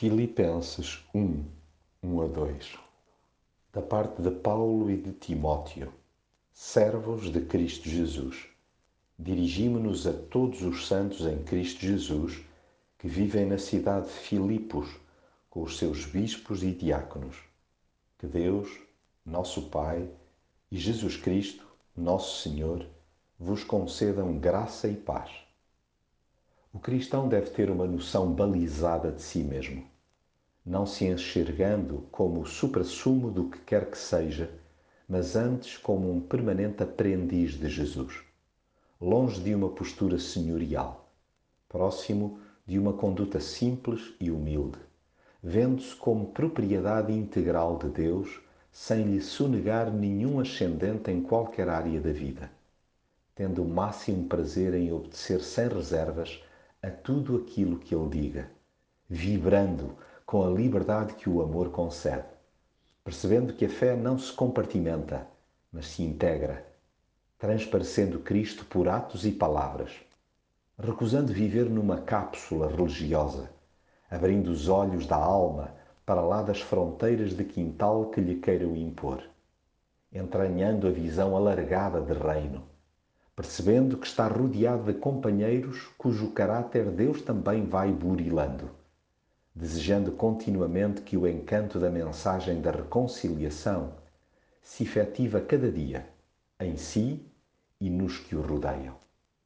Filipenses 1, 1 a 2 Da parte de Paulo e de Timóteo, servos de Cristo Jesus, dirigimo-nos a todos os santos em Cristo Jesus que vivem na cidade de Filipos com os seus bispos e diáconos. Que Deus, nosso Pai, e Jesus Cristo, nosso Senhor, vos concedam graça e paz. O cristão deve ter uma noção balizada de si mesmo, não se enxergando como o suprassumo do que quer que seja, mas antes como um permanente aprendiz de Jesus, longe de uma postura senhorial, próximo de uma conduta simples e humilde, vendo-se como propriedade integral de Deus, sem lhe sonegar nenhum ascendente em qualquer área da vida, tendo o máximo prazer em obedecer sem reservas a tudo aquilo que ele diga, vibrando com a liberdade que o amor concede, percebendo que a fé não se compartimenta, mas se integra, transparecendo Cristo por atos e palavras, recusando viver numa cápsula religiosa, abrindo os olhos da alma para lá das fronteiras de quintal que lhe queiram impor, entranhando a visão alargada de reino percebendo que está rodeado de companheiros cujo caráter Deus também vai burilando, desejando continuamente que o encanto da mensagem da reconciliação se efetiva cada dia, em si e nos que o rodeiam.